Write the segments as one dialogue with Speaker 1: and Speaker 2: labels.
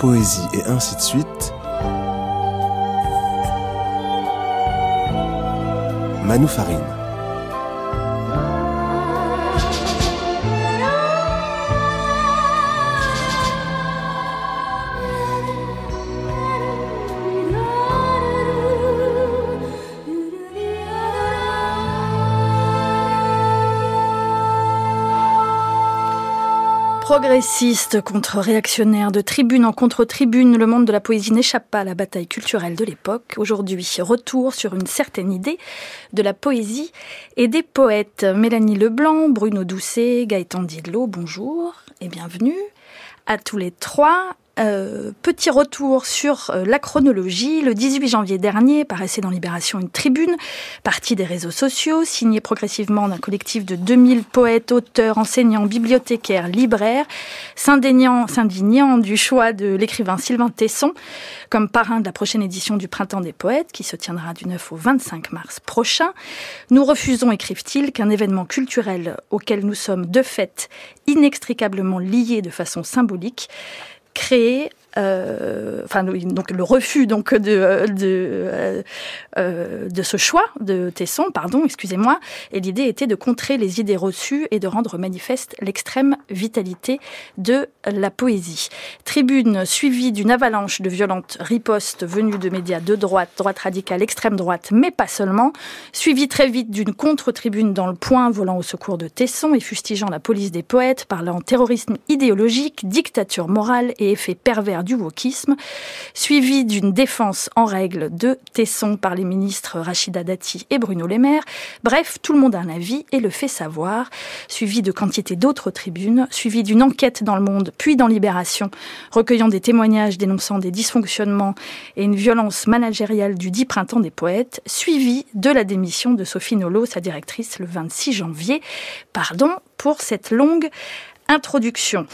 Speaker 1: poésie et ainsi de suite, Manu Farine.
Speaker 2: Progressiste contre réactionnaire, de tribune en contre-tribune, le monde de la poésie n'échappe pas à la bataille culturelle de l'époque. Aujourd'hui, retour sur une certaine idée de la poésie et des poètes. Mélanie Leblanc, Bruno Doucet, Gaëtan Didlot, bonjour et bienvenue à tous les trois. Euh, petit retour sur euh, la chronologie. Le 18 janvier dernier paraissait dans Libération une tribune, partie des réseaux sociaux, signée progressivement d'un collectif de 2000 poètes, auteurs, enseignants, bibliothécaires, libraires, s'indignant, s'indignant du choix de l'écrivain Sylvain Tesson comme parrain de la prochaine édition du Printemps des Poètes, qui se tiendra du 9 au 25 mars prochain. Nous refusons, écrivent-ils, qu'un événement culturel auquel nous sommes de fait inextricablement liés de façon symbolique créer enfin donc le refus donc de de euh, euh, de ce choix de Tesson, pardon, excusez-moi. Et l'idée était de contrer les idées reçues et de rendre manifeste l'extrême vitalité de la poésie. Tribune suivie d'une avalanche de violentes ripostes venues de médias de droite, droite radicale, extrême droite, mais pas seulement. Suivie très vite d'une contre-tribune dans le Point volant au secours de Tesson et fustigeant la police des poètes, parlant terrorisme idéologique, dictature morale et effet pervers du wokisme, suivi d'une défense en règle de Tesson par les ministres Rachida Dati et Bruno Le Maire. Bref, tout le monde a un avis et le fait savoir, suivi de quantité d'autres tribunes, suivi d'une enquête dans le monde, puis dans Libération, recueillant des témoignages dénonçant des dysfonctionnements et une violence managériale du dit printemps des poètes, suivi de la démission de Sophie Nolot, sa directrice, le 26 janvier. Pardon pour cette longue introduction.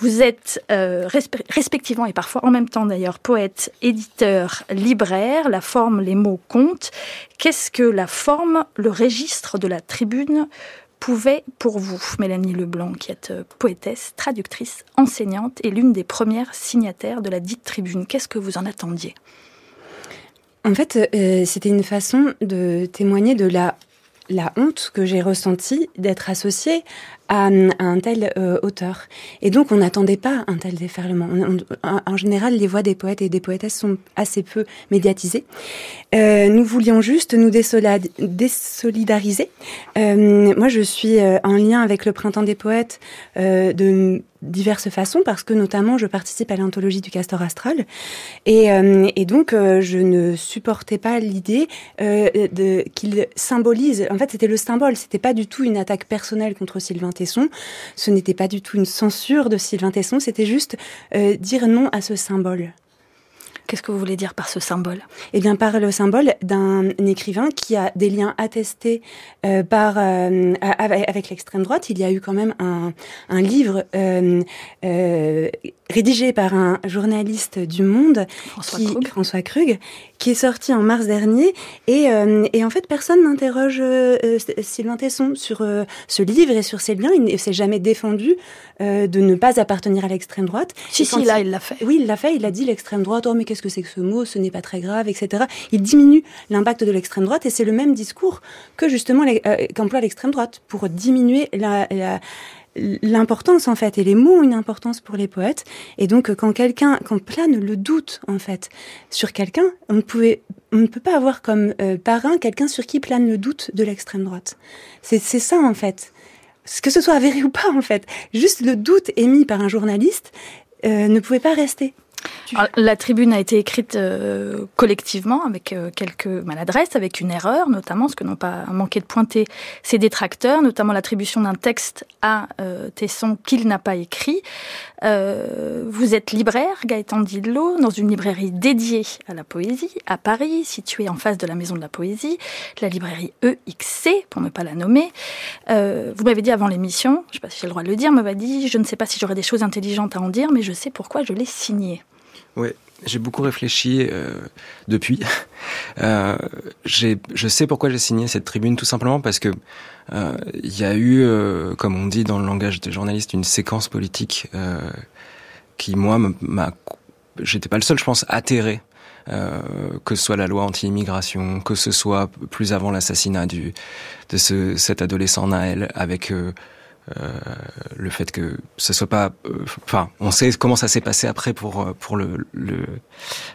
Speaker 2: Vous êtes euh, respectivement et parfois en même temps d'ailleurs poète, éditeur, libraire. La forme, les mots comptent. Qu'est-ce que la forme, le registre de la tribune pouvait pour vous, Mélanie Leblanc, qui est euh, poétesse, traductrice, enseignante et l'une des premières signataires de la dite tribune Qu'est-ce que vous en attendiez?
Speaker 3: En fait, euh, c'était une façon de témoigner de la la honte que j'ai ressentie d'être associée à, un tel euh, auteur. Et donc, on n'attendait pas un tel déferlement. en général, les voix des poètes et des poétesses sont assez peu médiatisées. Euh, nous voulions juste nous désolidariser. Euh, moi, je suis euh, en lien avec le Printemps des poètes de diverses façons parce que notamment je participe à l'anthologie du castor astral et, donc je ne supportais pas l'idée qu'il symbolise en fait c'était le symbole c'était pas du tout une attaque personnelle contre Sylvain Tesson. Ce n'était pas du tout une censure de Sylvain Tesson c'était juste dire non à ce symbole
Speaker 2: Qu'est-ce que vous voulez dire par ce symbole?
Speaker 3: Eh bien, par le symbole d'un écrivain qui a des liens attestés euh, par euh, avec l'extrême droite. Il y a eu quand même un, un livre euh, euh, rédigé par un journaliste du Monde,
Speaker 2: François
Speaker 3: qui,
Speaker 2: Krug.
Speaker 3: François Krug, qui est sorti en mars dernier. Et, euh, et en fait, personne n'interroge euh, Sylvain Tesson sur ce livre et sur ses liens. Il ne s'est jamais défendu euh, de ne pas appartenir à l'extrême droite.
Speaker 2: Si, si, là, il l'a fait.
Speaker 3: Oui, il l'a fait. Il a dit l'extrême droite. Oh, mais qu'est-ce que c'est que ce mot Ce n'est pas très grave, etc. Il diminue l'impact de l'extrême droite et c'est le même discours que justement euh, qu'emploie l'extrême droite pour diminuer la, la l'importance en fait et les mots ont une importance pour les poètes et donc quand quelqu'un quand plane le doute en fait sur quelqu'un on ne pouvait on ne peut pas avoir comme euh, parrain quelqu'un sur qui plane le doute de l'extrême droite c'est c'est ça en fait que ce soit avéré ou pas en fait. Juste le doute émis par un journaliste euh, ne pouvait pas rester
Speaker 2: La tribune a été écrite euh, collectivement avec euh, quelques maladresses, avec une erreur notamment, ce que n'ont pas manqué de pointer ses détracteurs, notamment l'attribution d'un texte à euh, Tesson qu'il n'a pas écrit. Vous êtes libraire, Gaëtan Didlot, dans une librairie dédiée à la poésie à Paris, située en face de la Maison de la Poésie, la librairie EXC, pour ne pas la nommer. Vous m'avez dit avant l'émission, je ne sais pas si j'ai le droit de le dire, m'avait dit, je ne sais pas si j'aurai des choses intelligentes à en dire, mais je sais pourquoi je l'ai signé.
Speaker 4: Ouais, j'ai beaucoup réfléchi euh, depuis. Euh, je sais pourquoi j'ai signé cette tribune, tout simplement parce que euh, il y a eu, euh, comme on dit dans le langage des journalistes, une séquence politique euh, qui moi m'a j'étais pas le seul, je pense, atterré. Que ce soit la loi anti-immigration, que ce soit plus avant l'assassinat du de ce, cet adolescent Naël, avec le fait que ce soit pas, euh, enfin, on sait comment ça s'est passé après pour euh, pour le, le,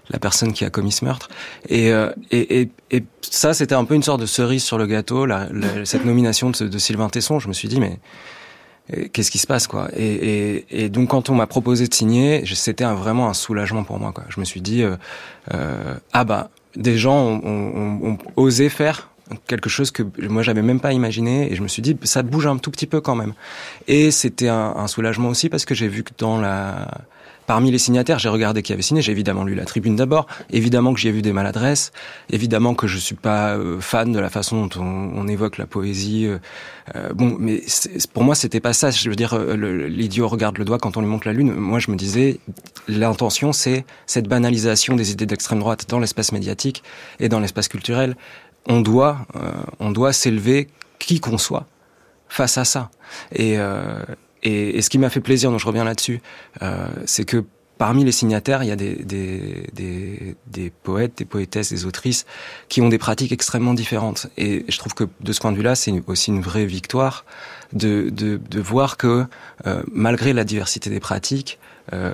Speaker 4: la personne qui a commis ce meurtre. Et et, et, et ça, c'était un peu une sorte de cerise sur le gâteau. La, la, cette nomination de, Sylvain Tesson, je me suis dit mais qu'est-ce qui se passe quoi? Et, et, et, donc quand on m'a proposé de signer, c'était vraiment un soulagement pour moi quoi. Je me suis dit euh, ah bah des gens ont, ont, ont osé faire quelque chose que moi j'avais même pas imaginé et je me suis dit ça bouge un tout petit peu quand même. Et c'était un, soulagement aussi parce que j'ai vu que dans la parmi les signataires j'ai regardé qui avait signé. J'ai évidemment lu la tribune d'abord. Évidemment que j'y ai vu des maladresses. Évidemment que je suis pas euh, fan de la façon dont on, évoque la poésie euh, euh bon mais pour moi c'était pas ça. Je veux dire l'idiot regarde le doigt quand on lui montre la lune. Moi je me disais l'intention c'est cette banalisation des idées d'extrême droite dans l'espace médiatique et dans l'espace culturel on doit, euh, on doit s'élever qui qu'on soit face à ça. Et, euh, et, et ce qui m'a fait plaisir, donc je reviens là-dessus, euh, c'est que parmi les signataires, il y a des, des, des, des, poètes, des poétesses, des autrices qui ont des pratiques extrêmement différentes. Et je trouve que de ce point de vue-là, c'est aussi une vraie victoire de, de, de voir que euh, malgré la diversité des pratiques, euh,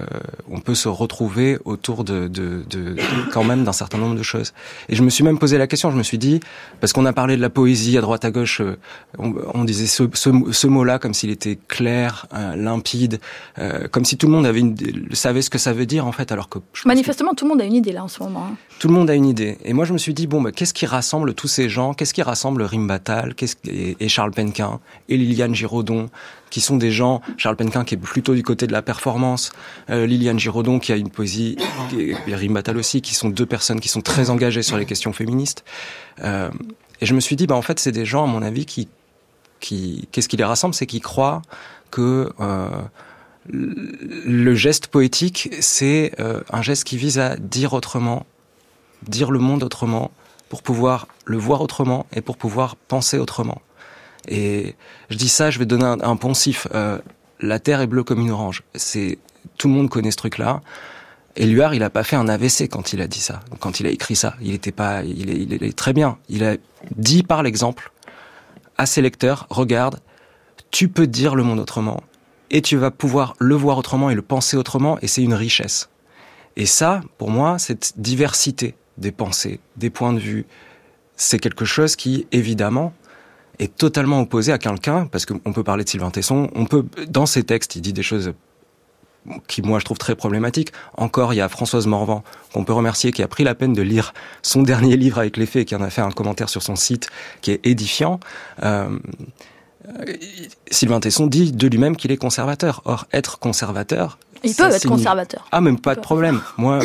Speaker 4: on peut se retrouver autour de, de, de, de quand même d'un certain nombre de choses. Et je me suis même posé la question, je me suis dit, parce qu'on a parlé de la poésie à droite à gauche, euh, on, on, disait ce, ce, ce mot-là comme s'il était clair, euh, limpide, euh, comme si tout le monde avait une, savait ce que ça veut dire en fait, alors que
Speaker 2: manifestement que... tout le monde a une idée là en ce moment. Hein.
Speaker 4: Tout le monde a une idée. Et moi je me suis dit bon, bah, qu'est-ce qui rassemble tous ces gens? Qu'est-ce qui rassemble Rimbatal qu'est-ce et, et Charles Penquin? Et Liliane Giraudon? Qui sont des gens, Charles Penquin qui est plutôt du côté de la performance, euh, Liliane Giraudon qui a une poésie, et Rim Batal aussi, qui sont deux personnes qui sont très engagées sur les questions féministes. Euh, et je me suis dit, bah en fait, c'est des gens, à mon avis, qui, qui, qu'est-ce qui les rassemble, c'est qu'ils croient que euh, le geste poétique, c'est euh, un geste qui vise à dire autrement, dire le monde autrement, pour pouvoir le voir autrement et pour pouvoir penser autrement. Et je dis ça, je vais donner un, poncif. Euh, la terre est bleue comme une orange. C'est tout le monde connaît ce truc-là. Éluard, il a pas fait un AVC quand il a dit ça, quand il a écrit ça. Il était pas, il il est très bien. Il a dit par l'exemple à ses lecteurs regarde, tu peux dire le monde autrement et tu vas pouvoir le voir autrement et le penser autrement et c'est une richesse. Et ça, pour moi, cette diversité des pensées, des points de vue, c'est quelque chose qui, évidemment, est totalement opposé à quelqu'un, parce qu'on peut parler de Sylvain Tesson, on peut, dans ses textes, il dit des choses qui moi je trouve très problématiques. Encore, il y a Françoise Morvan, qu'on peut remercier, qui a pris la peine de lire son dernier livre avec les faits et qui en a fait un commentaire sur son site qui est édifiant. Euh, Sylvain Tesson dit de lui-même qu'il est conservateur. Or, être conservateur...
Speaker 2: Il peut être conservateur.
Speaker 4: Ah, même pas de problème. Moi,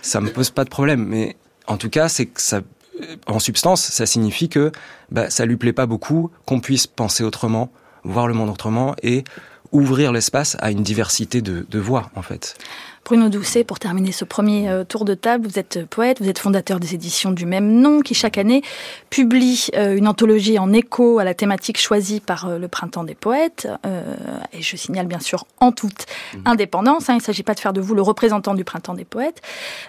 Speaker 4: ça me pose pas de problème. Mais en tout cas, c'est que ça en substance, ça signifie que bah, ça lui plaît pas beaucoup qu'on puisse penser autrement, voir le monde autrement et ouvrir l'espace à une diversité de, de voix, en fait.
Speaker 2: Bruno Doucet, pour terminer ce premier euh, tour de table, vous êtes poète, vous êtes fondateur des éditions du même nom, qui chaque année publie euh, une anthologie en écho à la thématique choisie par euh, le Printemps des poètes. Et je signale bien sûr en toute mmh. indépendance, hein, il ne s'agit pas de faire de vous le représentant du Printemps des poètes,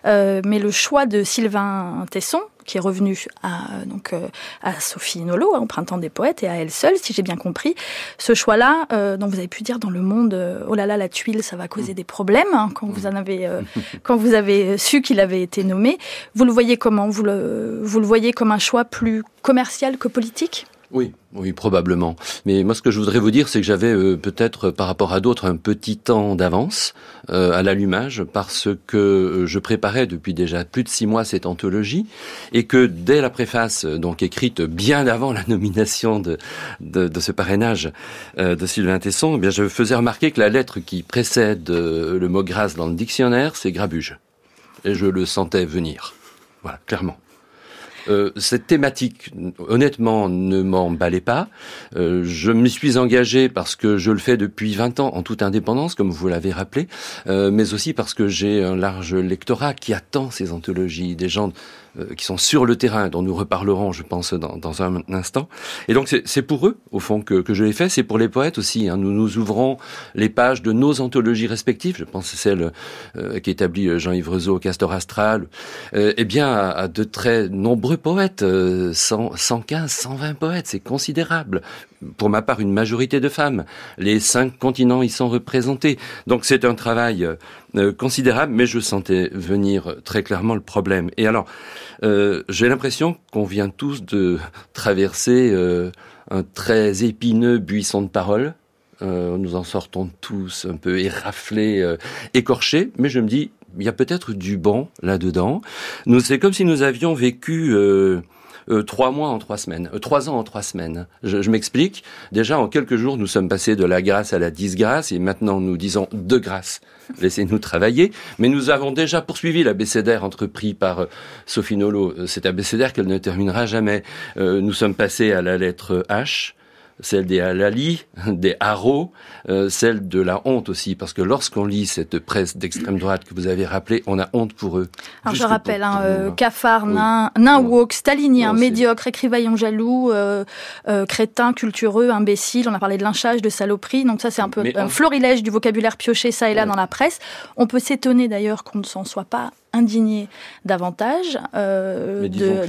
Speaker 2: mais le choix de Sylvain Tesson, qui est revenue à, donc, euh, à Sophie Nolot, hein, au Printemps des Poètes, et à elle seule, si j'ai bien compris. Ce choix-là, euh, dont vous avez pu dire dans le monde, euh, oh là là, la tuile, ça va causer des problèmes, hein, quand, vous en avez, euh, quand vous avez su qu'il avait été nommé. Vous le voyez comment? Vous le, vous le voyez comme un choix plus commercial que politique?
Speaker 5: Oui, oui, probablement. Mais moi, ce que je voudrais vous dire, c'est que j'avais euh, peut-être, par rapport à d'autres, un petit temps d'avance euh, à l'allumage, parce que euh, je préparais depuis déjà plus de six mois cette anthologie, et que dès la préface, donc écrite bien avant la nomination de, de, de ce parrainage euh, de Sylvain Tesson, eh bien, je faisais remarquer que la lettre qui précède euh, le mot grâce dans le dictionnaire, c'est grabuge. Et je le sentais venir. Voilà, clairement. Euh, cette thématique, honnêtement, ne m'emballait pas. Euh, je m'y suis engagé parce que je le fais depuis 20 ans en toute indépendance, comme vous l'avez rappelé, euh, mais aussi parce que j'ai un large lectorat qui attend ces anthologies, des gens qui sont sur le terrain, dont nous reparlerons, je pense, dans, dans un instant. Et donc c'est pour eux, au fond, que, que je l'ai fait. C'est pour les poètes aussi. Hein. Nous nous ouvrons les pages de nos anthologies respectives. Je pense celle euh, qui établit Jean-Yves Rezeau, Castor Astral. Euh, eh bien, à, à, de très nombreux poètes, 100, 115, 120 poètes, c'est considérable. Pour ma part, une majorité de femmes. Les cinq continents y sont représentés. Donc c'est un travail euh, considérable, mais je sentais venir très clairement le problème. Et alors, euh, j'ai l'impression qu'on vient tous de traverser euh, un très épineux buisson de paroles. nous en sortons tous un peu éraflés, écorchés, mais je me dis, il y a peut-être du bon là-dedans. Nous, c'est comme si nous avions vécu euh, trois mois en trois semaines, euh, trois ans en trois semaines. Je, je m'explique. Déjà, en quelques jours, nous sommes passés de la grâce à la disgrâce, et maintenant nous disons de grâce. Laissez-nous travailler. Mais nous avons déjà poursuivi l'abécédaire entrepris par euh, Sophie Nolot. Cet abécédaire qu'elle ne terminera jamais. nous sommes passés à la lettre H celle des halali, des haros, euh, celle de la honte aussi, parce que lorsqu'on lit cette presse d'extrême droite que vous avez rappelée, on a honte pour eux.
Speaker 2: Alors je rappelle, hein, euh, cafard, nain, nain woke, stalinien, médiocre, écrivaillon jaloux, euh, euh, crétin, cultureux, imbécile, on a parlé de lynchage, de saloperie, donc ça c'est un peu un florilège du vocabulaire pioché ça et là dans la presse. On peut s'étonner d'ailleurs qu'on ne s'en soit pas indigné davantage euh, de,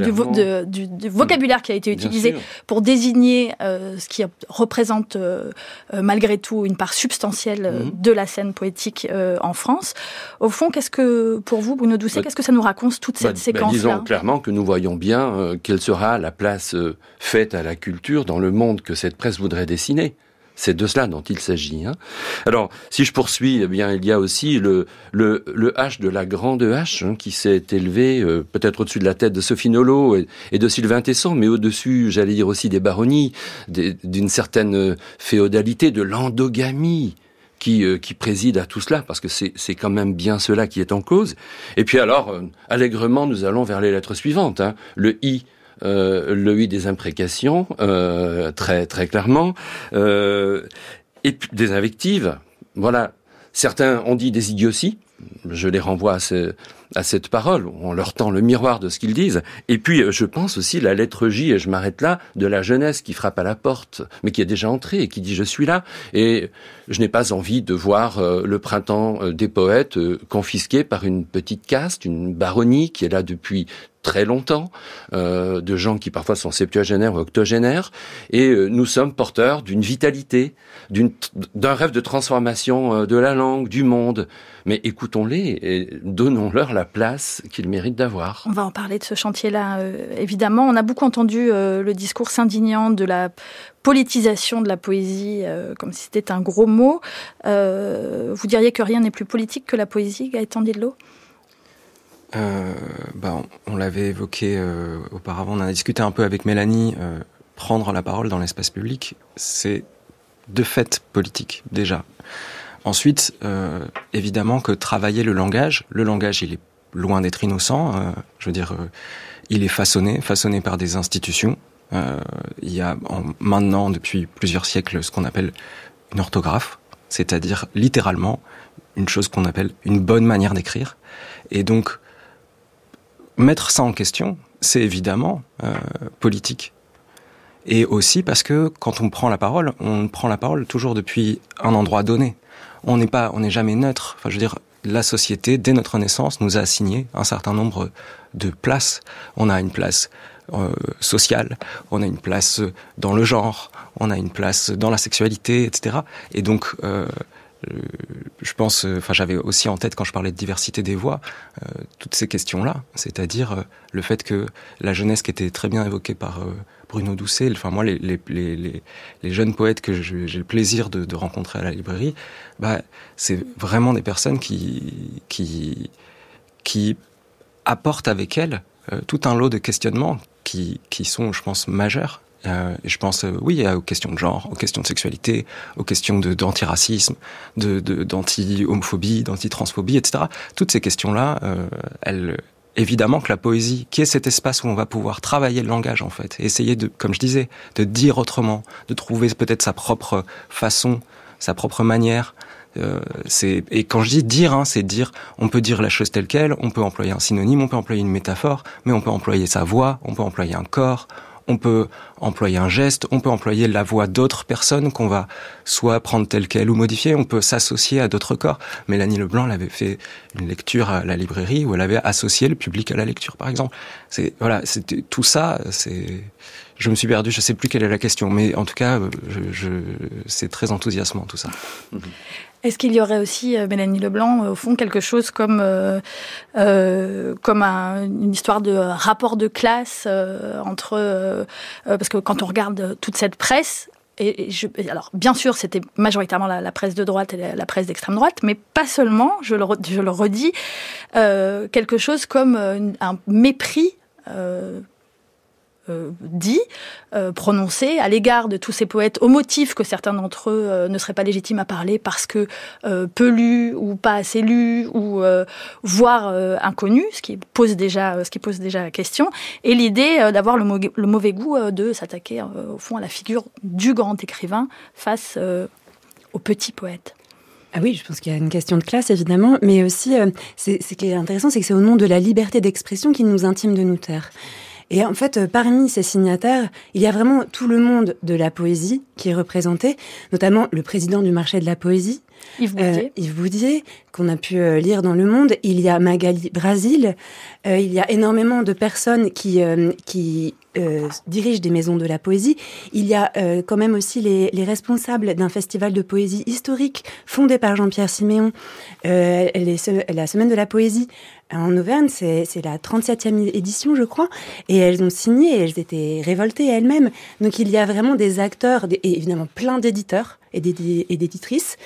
Speaker 2: du, du, vocabulaire qui a été utilisé pour désigner euh, ce qui représente euh, euh, malgré tout une part substantielle euh, mhm. de la scène poétique en France. Au fond, qu'est-ce que, pour vous, Bruno Doucet, bah, qu'est-ce que ça nous raconte toute cette bah, bah séquence-là
Speaker 5: Disons clairement que nous voyons bien quelle sera la place faite à la culture dans le monde que cette presse voudrait dessiner. C'est de cela dont il s'agit. Hein. Alors, si je poursuis, eh bien, il y a aussi le, le, le H de la grande H hein, qui s'est élevé euh, peut-être au-dessus de la tête de Sophie Nolot et, de Sylvain Tesson, mais au-dessus, j'allais dire aussi des baronnies, d'une certaine féodalité, de l'endogamie. Qui, euh, qui, préside à tout cela, parce que c'est quand même bien cela qui est en cause. Et puis alors, euh, allègrement, nous allons vers les lettres suivantes. Hein. Le I euh, le I des imprécations, euh, très très clairement, euh, et des invectives. Voilà. Certains ont dit des idioties. Je les renvoie à, ce, à cette parole. On leur tend le miroir de ce qu'ils disent. Et puis, je pense aussi la lettre J, et je m'arrête là, de la jeunesse qui frappe à la porte, mais qui est déjà entrée et qui dit je suis là. Et je n'ai pas envie de voir le printemps des poètes confisqué par une petite caste, une baronnie qui est là depuis très longtemps, euh, de gens qui parfois sont septuagénaires ou octogénaires, et euh, nous sommes porteurs d'une vitalité, d'un rêve de transformation euh, de la langue, du monde. Mais écoutons-les et donnons-leur la place qu'ils méritent d'avoir.
Speaker 2: On va en parler de ce chantier-là, évidemment. On a beaucoup entendu le discours s'indignant de la politisation de la poésie, comme si c'était un gros mot. vous diriez que rien n'est plus politique que la poésie, Gaëtan Didlot
Speaker 4: euh, bah, on, l'avait évoqué euh, auparavant, on en a discuté un peu avec Mélanie. Euh, prendre la parole dans l'espace public, c'est de fait politique déjà. Ensuite, euh, évidemment que travailler le langage, le langage il est loin d'être innocent. Euh, je veux dire, il est façonné, façonné par des institutions. il y a en, maintenant depuis plusieurs siècles ce qu'on appelle une orthographe, c'est-à-dire littéralement une chose qu'on appelle une bonne manière d'écrire. Et donc mettre ça en question, c'est évidemment euh, politique. Et aussi parce que quand on prend la parole, on prend la parole toujours depuis un endroit donné. On n'est pas, on n'est jamais neutre. Enfin, je veux dire, la société, dès notre naissance, nous a assigné un certain nombre de places. On a une place euh, sociale, on a une place dans le genre, on a une place dans la sexualité, etc. Et donc, euh, je pense, euh, enfin j'avais aussi en tête quand je parlais de diversité des voix, euh, toutes ces questions-là, c'est-à-dire le fait que la jeunesse qui était très bien évoquée par Bruno Doucet, enfin moi les, jeunes poètes que j'ai le plaisir de, de, rencontrer à la librairie, bah, c'est vraiment des personnes qui, qui, qui apportent avec elles tout un lot de questionnements qui, qui sont, je pense, majeurs euh, je pense, euh, oui, aux questions de genre, aux questions de sexualité, aux questions d'antiracisme, de, d'anti-homophobie, d'anti-transphobie, etc. Toutes ces questions-là, euh, elles, évidemment que la poésie, qui est cet espace où on va pouvoir travailler le langage, en fait, essayer de, comme je disais, de dire autrement, de trouver peut-être sa propre façon, sa propre manière Euh, et quand je dis dire, hein, c'est dire, on peut dire la chose telle quelle, on peut employer un synonyme, on peut employer une métaphore, mais on peut employer sa voix, on peut employer un corps, on peut employer un geste, on peut employer la voix d'autres personnes qu'on va soit prendre telle quelle ou modifier, on peut s'associer à d'autres corps. Mélanie Leblanc l'avait fait une lecture à la librairie où elle avait associé le public à la lecture, par exemple. C'est voilà, c'était tout ça. C'est, je me suis perdu, je sais plus quelle est la question, mais en tout cas, je, je c'est très enthousiasmant tout ça.
Speaker 2: Est-ce qu'il y aurait aussi, euh, Mélanie Leblanc, au fond, quelque chose comme, euh, euh, comme un, une histoire de rapport de classe euh, entre... Euh, parce que quand on regarde toute cette presse, et, je, alors, bien sûr, c'était majoritairement la, presse de droite et la, presse d'extrême droite, mais pas seulement, je le, je le redis, quelque chose comme un mépris euh, dit, euh, prononcé à l'égard de tous ces poètes au motif que certains d'entre eux euh, ne seraient pas légitimes à parler parce que euh, peu lus ou pas assez lus ou euh, voire inconnus, ce qui pose déjà ce qui pose déjà la question, et l'idée d'avoir le, mauvais goût de s'attaquer au fond à la figure du grand écrivain face aux petits poètes.
Speaker 3: Ah oui, je pense qu'il y a une question de classe, évidemment, mais aussi, euh, ce qui est intéressant, c'est que c'est au nom de la liberté d'expression qui nous intime de nous taire. Et en fait, parmi ces signataires, il y a vraiment tout le monde de la poésie qui est représenté, notamment le président du marché de la poésie,
Speaker 2: Yves Boudier,
Speaker 3: euh, Yves Boudier qu'on a pu euh, lire dans Le Monde. Il y a Magali Brasil. Euh, il y a énormément de personnes qui, euh, qui dirigent des maisons de la poésie. Il y a quand même aussi les, les responsables d'un festival de poésie historique fondé par Jean-Pierre Siméon, les, la Semaine de la poésie en Auvergne, c'est la 37e édition, je crois, et elles ont signé, elles étaient révoltées elles-mêmes. Donc il y a vraiment des acteurs, et évidemment plein d'éditeurs et d'éditrices.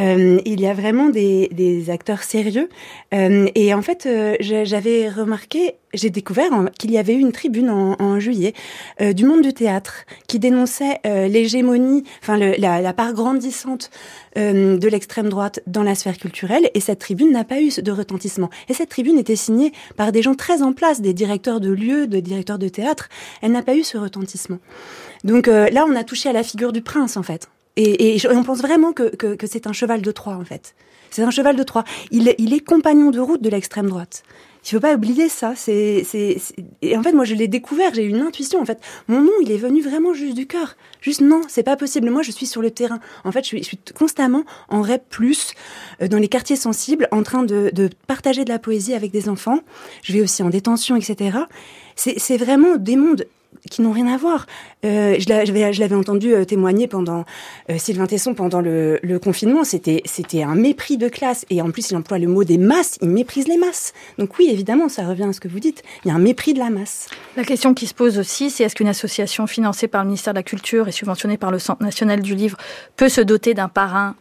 Speaker 3: Euh, il y a vraiment des, des acteurs sérieux. Euh, et en fait, euh, j'avais remarqué, j'ai découvert qu'il y avait eu une tribune en, en juillet euh, du monde du théâtre qui dénonçait euh, l'hégémonie, enfin la, la, part grandissante euh, de l'extrême droite dans la sphère culturelle. Et cette tribune n'a pas eu de retentissement. Et cette tribune était signée par des gens très en place, des directeurs de lieux, des directeurs de théâtre. Elle n'a pas eu ce retentissement. Donc là, on a touché à la figure du prince, en fait. Et, on pense vraiment que, c'est un cheval de Troie, en fait. C'est un cheval de Troie. Il, est compagnon de route de l'extrême droite. Il faut pas oublier ça. C'est, et en fait, moi, je l'ai découvert. J'ai eu une intuition. En fait, mon nom, il est venu vraiment juste du cœur. Juste non, c'est pas possible. Moi, je suis sur le terrain. En fait, je suis, constamment en REP plus euh, dans les quartiers sensibles, en train de, partager de la poésie avec des enfants. Je vais aussi en détention, etc. C'est vraiment des mondes qui n'ont rien à voir. Euh, je l'avais entendu euh, témoigner pendant euh, Sylvain Tesson pendant le, le confinement. C'était c'était un mépris de classe et en plus il emploie le mot des masses. Il méprise les masses. Donc oui, évidemment, ça revient à ce que vous dites. Il y a un mépris de la masse.
Speaker 2: La question qui se pose aussi, c'est est-ce qu'une association financée par le ministère de la Culture et subventionnée par le Centre national du livre peut se doter d'un parrain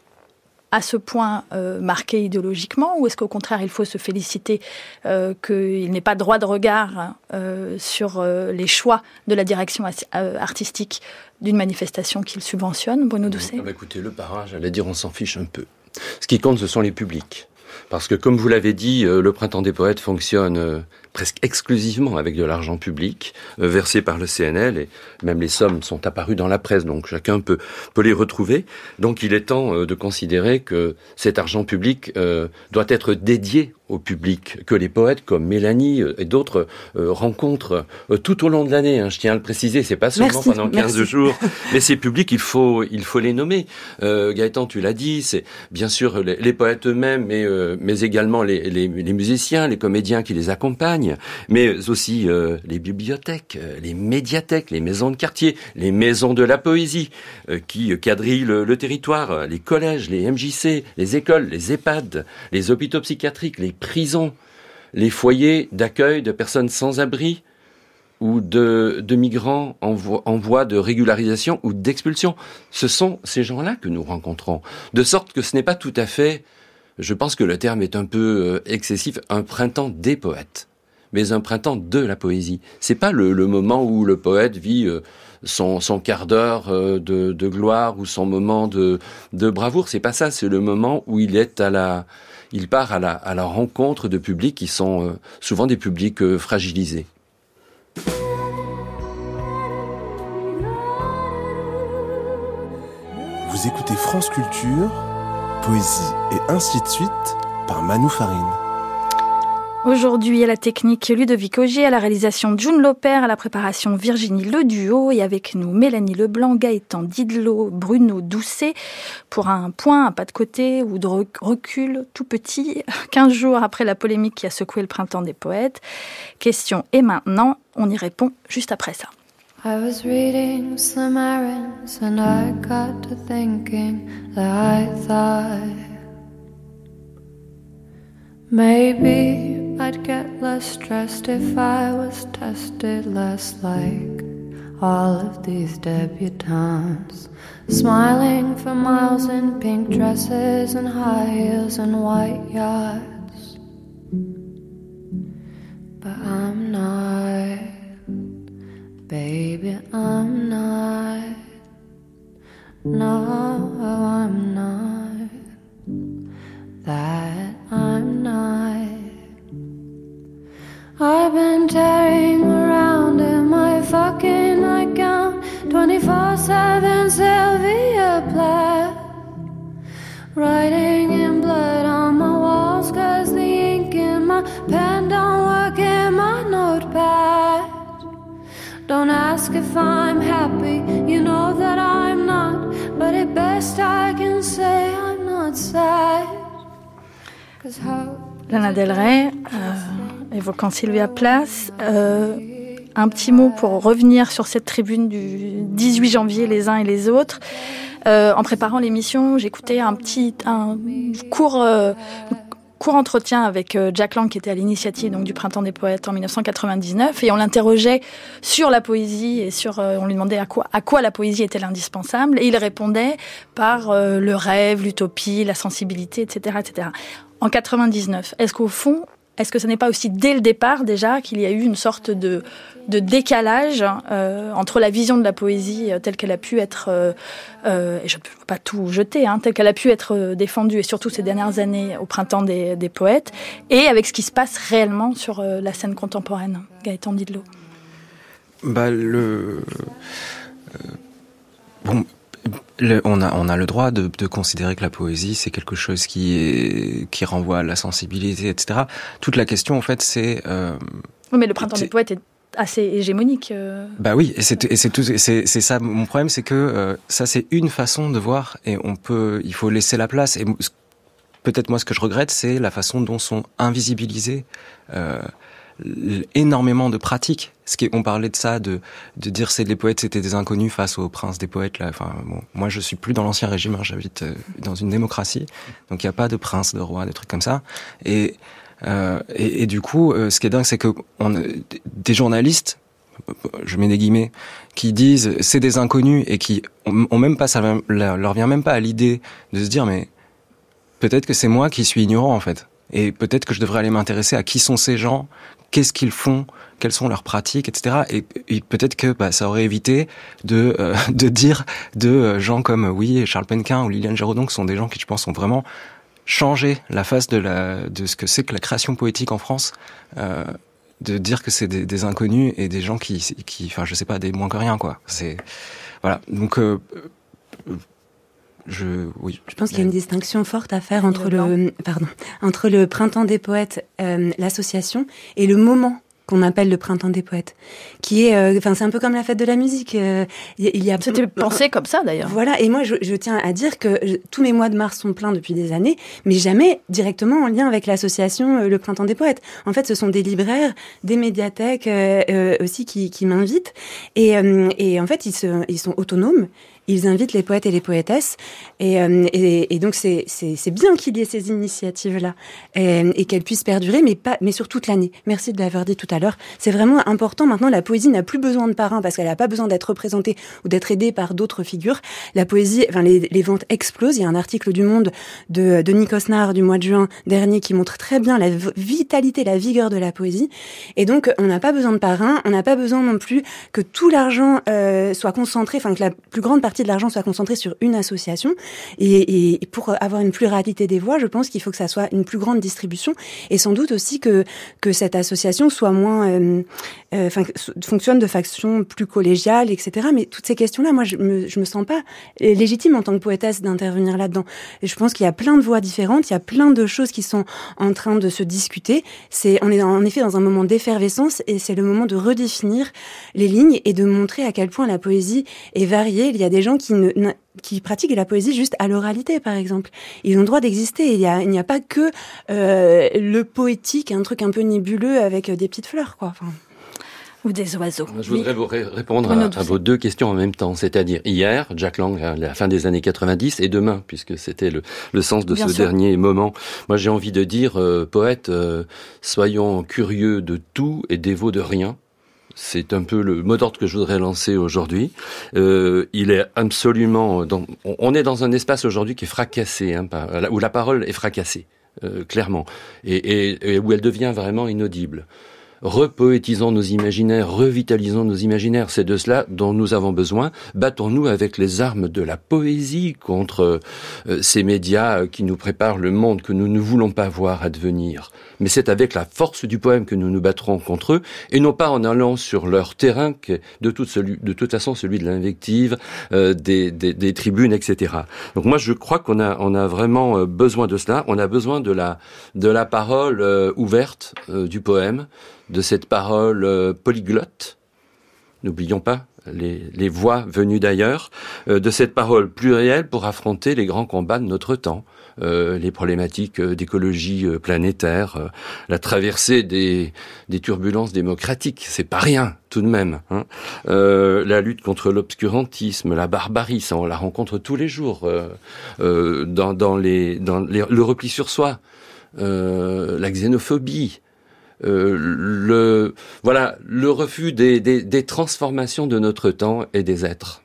Speaker 2: à ce point euh, marqué idéologiquement ou est-ce qu'au contraire il faut se féliciter euh, qu'il n'ait pas droit de regard euh, sur les choix de la direction artistique d'une manifestation qu'il subventionne Bruno Doucet?
Speaker 5: ah bah Écoutez, le parrain, j'allais dire on s'en fiche un peu. Ce qui compte, ce sont les publics. Parce que, comme vous l'avez dit, euh, le Printemps des Poètes fonctionne euh, presque exclusivement avec de l'argent public euh, versé par le CNL et même les sommes sont apparues dans la presse, donc chacun peut, peut les retrouver. Donc il est temps de considérer que cet argent public doit être dédié au public que les poètes comme Mélanie et d'autres euh, rencontrent euh, tout au long de l'année. Hein, je tiens à le préciser, c'est pas seulement
Speaker 3: merci,
Speaker 5: pendant 15
Speaker 3: merci.
Speaker 5: jours, mais ces publics, il faut il faut les nommer. Gaëtan, tu l'as dit, c'est bien sûr les, les poètes eux-mêmes, mais euh, mais également les, musiciens, les comédiens qui les accompagnent, mais aussi euh, les bibliothèques, les médiathèques, les maisons de quartier, les maisons de la poésie qui quadrillent le, territoire, les collèges, les MJC, les écoles, les EHPAD, les hôpitaux psychiatriques, les prisons, les foyers d'accueil de personnes sans abri ou de, migrants en, voie de régularisation ou d'expulsion. Ce sont ces gens-là que nous rencontrons. De sorte que ce n'est pas tout à fait, je pense que le terme est un peu excessif, un printemps des poètes, mais un printemps de la poésie. C'est pas le, moment où le poète vit euh, son, quart d'heure euh, de, gloire ou son moment de, de bravoure. C'est pas ça. C'est le moment où il est à la il part à la, rencontre de publics qui sont euh, souvent des publics euh, fragilisés.
Speaker 1: Vous écoutez France Culture Poésie et ainsi de suite par Manu Farine.
Speaker 2: Aujourd'hui, à la technique Ludovic Augier, à la réalisation June Loper, à la préparation Virginie Le Duo et avec nous Mélanie Leblanc, Gaëtan Didlot, Bruno Doucet pour un point, un pas de côté ou de recul tout petit, 15 jours après la polémique qui a secoué le printemps des poètes. Question et maintenant, on y répond juste après ça. I was reading some errands and I got to thinking that I thought maybe I'd get less stressed if I was tested less like all of these debutantes. Smiling for miles in pink dresses and high heels and white yachts. But I'm not. Baby, I'm not. No, I'm not. That I'm not. I've been tearing around in my fucking nightgown 24 7 Sylvia Plath. Writing ask if I'm happy, you know that I'm not. But at best I can say I'm not sad. Lana Del Rey, euh, évoquant Sylvia Plath. Euh, un petit mot pour revenir sur cette tribune du 18 janvier, les uns et les autres. Euh, en préparant l'émission, j'écoutais un petit un court euh, court entretien avec euh, Jack Lang qui était à l'initiative donc du Printemps des poètes en 1999 et on l'interrogeait sur la poésie et sur euh, on lui demandait à quoi à quoi la poésie était indispensable et il répondait par euh, le rêve, l'utopie, la sensibilité, etc., etc. En 99, est-ce qu'au fond est-ce que ce n'est pas aussi dès le départ déjà qu'il y a eu une sorte de, de décalage euh, entre la vision de la poésie euh, telle qu'elle a pu être, euh, et je ne peux pas tout jeter, hein, telle qu'elle a pu être défendue, et surtout ces dernières années au printemps des, poètes, et avec ce qui se passe réellement sur la scène contemporaine Gaëtan Didlot?
Speaker 4: Bah, le... Bon, le, on, a, on a le droit de, de considérer que la poésie, c'est quelque chose qui, est, qui renvoie à la sensibilité, etc. Toute la question, en fait, c'est... Euh,
Speaker 2: oui, mais le printemps des poètes est assez hégémonique. Euh...
Speaker 4: Bah oui, et c'est c'est tout, c'est c'est ça. Mon problème, c'est que euh, ça c'est une façon de voir, et on peut, il faut laisser la place. Et peut-être moi, ce que je regrette, c'est la façon dont sont invisibilisés euh, énormément de pratiques. Ce qui, on parlait de ça, de, de dire c'est les poètes c'était des inconnus face aux princes des poètes. Là, enfin, bon, moi je suis plus dans l'ancien régime, hein, j'habite euh, dans une démocratie, donc il n'y a pas de prince, de roi, des trucs comme ça. Et euh, et, et, du coup, euh, ce qui est dingue, c'est que on, des journalistes, je mets des guillemets, qui disent c'est des inconnus et qui ont, ont même pas ça leur vient même pas à l'idée de se dire mais peut-être que c'est moi qui suis ignorant en fait. Et peut-être que je devrais aller m'intéresser à qui sont ces gens, qu'est-ce qu'ils font, quelles sont leurs pratiques, etc. Et, peut-être que bah, ça aurait évité de, euh, de dire de gens comme oui Charles Penquin ou Liliane Giraudon, qui sont des gens qui je pense sont vraiment changer la face de, la, de ce que c'est que la création poétique en France, euh, de dire que c'est des, des, inconnus et des gens qui, qui, enfin, je sais pas, des moins que rien, quoi. C'est voilà. Donc, euh, je, oui.
Speaker 3: Je pense qu'il y a une distinction forte à faire entre le, pardon, entre le printemps des poètes, euh, l'association, et le moment qu'on appelle le printemps des poètes, qui est, euh, enfin, c'est un peu comme la fête de la musique. Euh,
Speaker 2: il y a c'était pensé comme ça d'ailleurs.
Speaker 3: Voilà, et moi je, je, tiens à dire que je, tous mes mois de mars sont pleins depuis des années, mais jamais directement en lien avec l'association euh, Le Printemps des Poètes. En fait, ce sont des libraires, des médiathèques euh, euh, aussi qui, qui m'invitent, et, et en fait ils, se, ils sont autonomes ils invitent les poètes et les poétesses. Et, euh, et, et donc, c'est bien qu'il y ait ces initiatives-là et, et qu'elles puissent perdurer, mais, pas, mais sur toute l'année. Merci de l'avoir dit tout à l'heure. C'est vraiment important. Maintenant, la poésie n'a plus besoin de parrain parce qu'elle n'a pas besoin d'être représentée ou d'être aidée par d'autres figures. La poésie, enfin, les, les, ventes explosent. Il y a un article du Monde de Denis Cosnard du mois de juin dernier qui montre très bien la vitalité, la vigueur de la poésie. Et donc, on n'a pas besoin de parrain. On n'a pas besoin non plus que tout l'argent euh, soit concentré, enfin, que la plus grande partie partie de l'argent soit concentrée sur une association. Et, pour avoir une pluralité des voix, je pense qu'il faut que ça soit une plus grande distribution et sans doute aussi que que cette association soit moins, euh, euh, fonctionne de façon plus collégiale, etc. Mais toutes ces questions-là, moi, je me me sens pas légitime en tant que poétesse d'intervenir là-dedans. Je pense qu'il y a plein de voix différentes, il y a plein de choses qui sont en train de se discuter. C'est on est en effet dans un moment d'effervescence et c'est le moment de redéfinir les lignes et de montrer à quel point la poésie est variée. Il y a des gens qui ne, qui pratiquent la poésie juste à l'oralité, par exemple. Ils ont le droit d'exister. Il n'y a, il n'y a pas que euh, le poétique, un truc un peu nébuleux avec des petites fleurs, quoi. Enfin
Speaker 2: ou des oiseaux.
Speaker 5: Je voudrais vous répondre à, vos deux questions en même temps, c'est-à-dire hier, Jack Lang, à la fin des années 90, et demain, puisque c'était le, le, sens de ce dernier moment. Moi, j'ai envie de dire, euh, poète, euh, soyons curieux de tout et dévots de rien. C'est un peu le mot d'ordre que je voudrais lancer aujourd'hui. Euh, il est absolument... On est dans un espace aujourd'hui qui est fracassé, hein, où la parole est fracassée, euh, clairement, et où elle devient vraiment inaudible repoétisons nos imaginaires, revitalisons nos imaginaires. C'est de cela dont nous avons besoin. Battons-nous avec les armes de la poésie contre euh, ces médias qui nous préparent le monde que nous ne voulons pas voir advenir. Mais c'est avec la force du poème que nous nous battrons contre eux, et non pas en allant sur leur terrain, qui est de toute, de toute façon celui de l'invective, euh, des, des, des, tribunes, etc. Donc moi, je crois qu'on a, on a vraiment euh, besoin de cela. On a besoin de la, de la parole ouverte du poème, de cette parole euh, polyglotte, n'oublions pas les, voix venues d'ailleurs, euh, de cette parole plurielle pour affronter les grands combats de notre temps, euh, les problématiques d'écologie planétaire, la traversée des, des, turbulences démocratiques, c'est pas rien tout de même. Hein. la lutte contre l'obscurantisme, la barbarie, ça on la rencontre tous les jours dans, dans, les, dans les, le repli sur soi, la xénophobie, euh, le voilà le refus des, des, des transformations de notre temps et des êtres.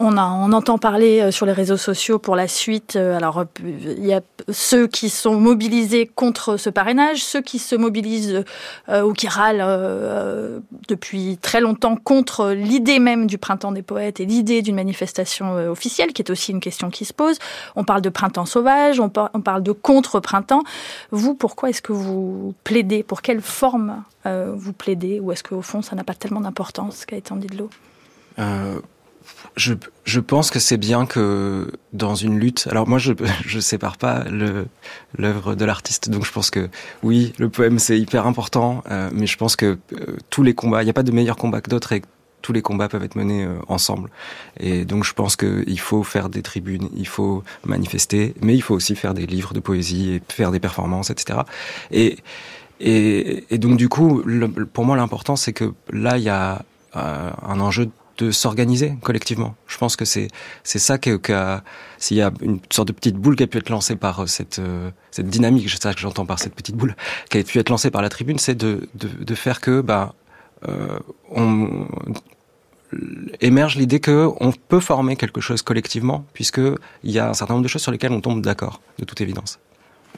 Speaker 2: On, a, on entend parler euh, sur les réseaux sociaux pour la suite. Euh, alors, il y a ceux qui sont mobilisés contre ce parrainage, ceux qui se mobilisent euh, ou qui râlent euh, depuis très longtemps contre l'idée même du printemps des poètes et l'idée d'une manifestation euh, officielle, qui est aussi une question qui se pose. On parle de printemps sauvage, on, on parle de contre-printemps. Vous, pourquoi est-ce que vous plaidez? Pour quelle forme euh, vous plaidez? Ou est-ce qu'au fond, ça n'a pas tellement d'importance, dit de l'eau
Speaker 4: je, pense que c'est bien que dans une lutte, alors moi je je sépare pas l'œuvre de l'artiste, donc je pense que oui, le poème c'est hyper important, euh, mais je pense que euh, tous les combats, il n'y a pas de meilleur combat que d'autres et tous les combats peuvent être menés euh, ensemble. Et donc je pense qu'il faut faire des tribunes, il faut manifester, mais il faut aussi faire des livres de poésie et faire des performances, etc. Et donc du coup, pour moi l'important c'est que là il y a un enjeu de s'organiser collectivement. Je pense que c'est c'est ça que, que s'il y a une sorte de petite boule qui a pu être lancée par euh, cette euh, cette dynamique, c'est ça que j'entends par cette petite boule, qui a pu être lancée par la tribune, c'est de, de, de faire que bah euh, on émerge l'idée que on peut former quelque chose collectivement puisque il y a un certain nombre de choses sur lesquelles on tombe d'accord de toute évidence.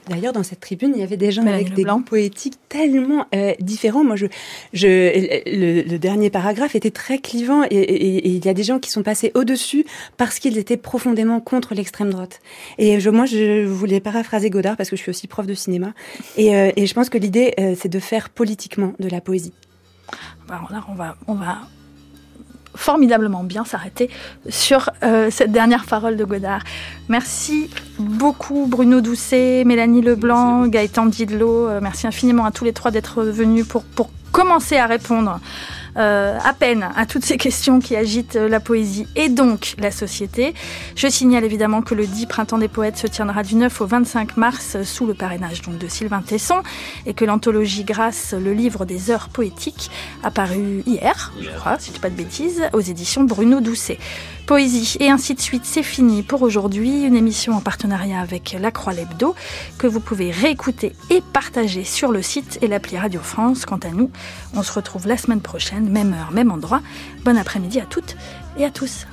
Speaker 3: D'ailleurs, dans cette tribune, il y avait des gens avec des goûts poétiques tellement euh, différents. Moi, je, je, le, le, dernier paragraphe était très clivant et, et, et, il y a des gens qui sont passés au-dessus parce qu'ils étaient profondément contre l'extrême droite. Et je, moi, je voulais paraphraser Godard parce que je suis aussi prof de cinéma. Et, euh, et je pense que l'idée, euh, c'est de faire politiquement de la poésie.
Speaker 2: Alors là, on va, on va formidablement bien s'arrêter sur euh, cette dernière parole de Godard. Merci beaucoup Bruno Doucet, Mélanie Leblanc, Gaëtan Didelot. Euh, merci infiniment à tous les trois d'être venus pour, pour commencer à répondre euh, à peine à toutes ces questions qui agitent la poésie et donc la société. Je signale évidemment que le 10 Printemps des Poètes se tiendra du 9 au 25 mars sous le parrainage donc de Sylvain Tesson et que l'anthologie Grâce, le livre des heures poétiques, a paru hier, je crois, si je dis pas de bêtises, aux éditions Bruno Doucet. Poésie et ainsi de suite, c'est fini pour aujourd'hui. Une émission en partenariat avec La Croix Lebdo que vous pouvez réécouter et partager sur le site et l'appli Radio France. Quant à nous, on se retrouve la semaine prochaine, même heure, même endroit. Bon après-midi à toutes et à tous.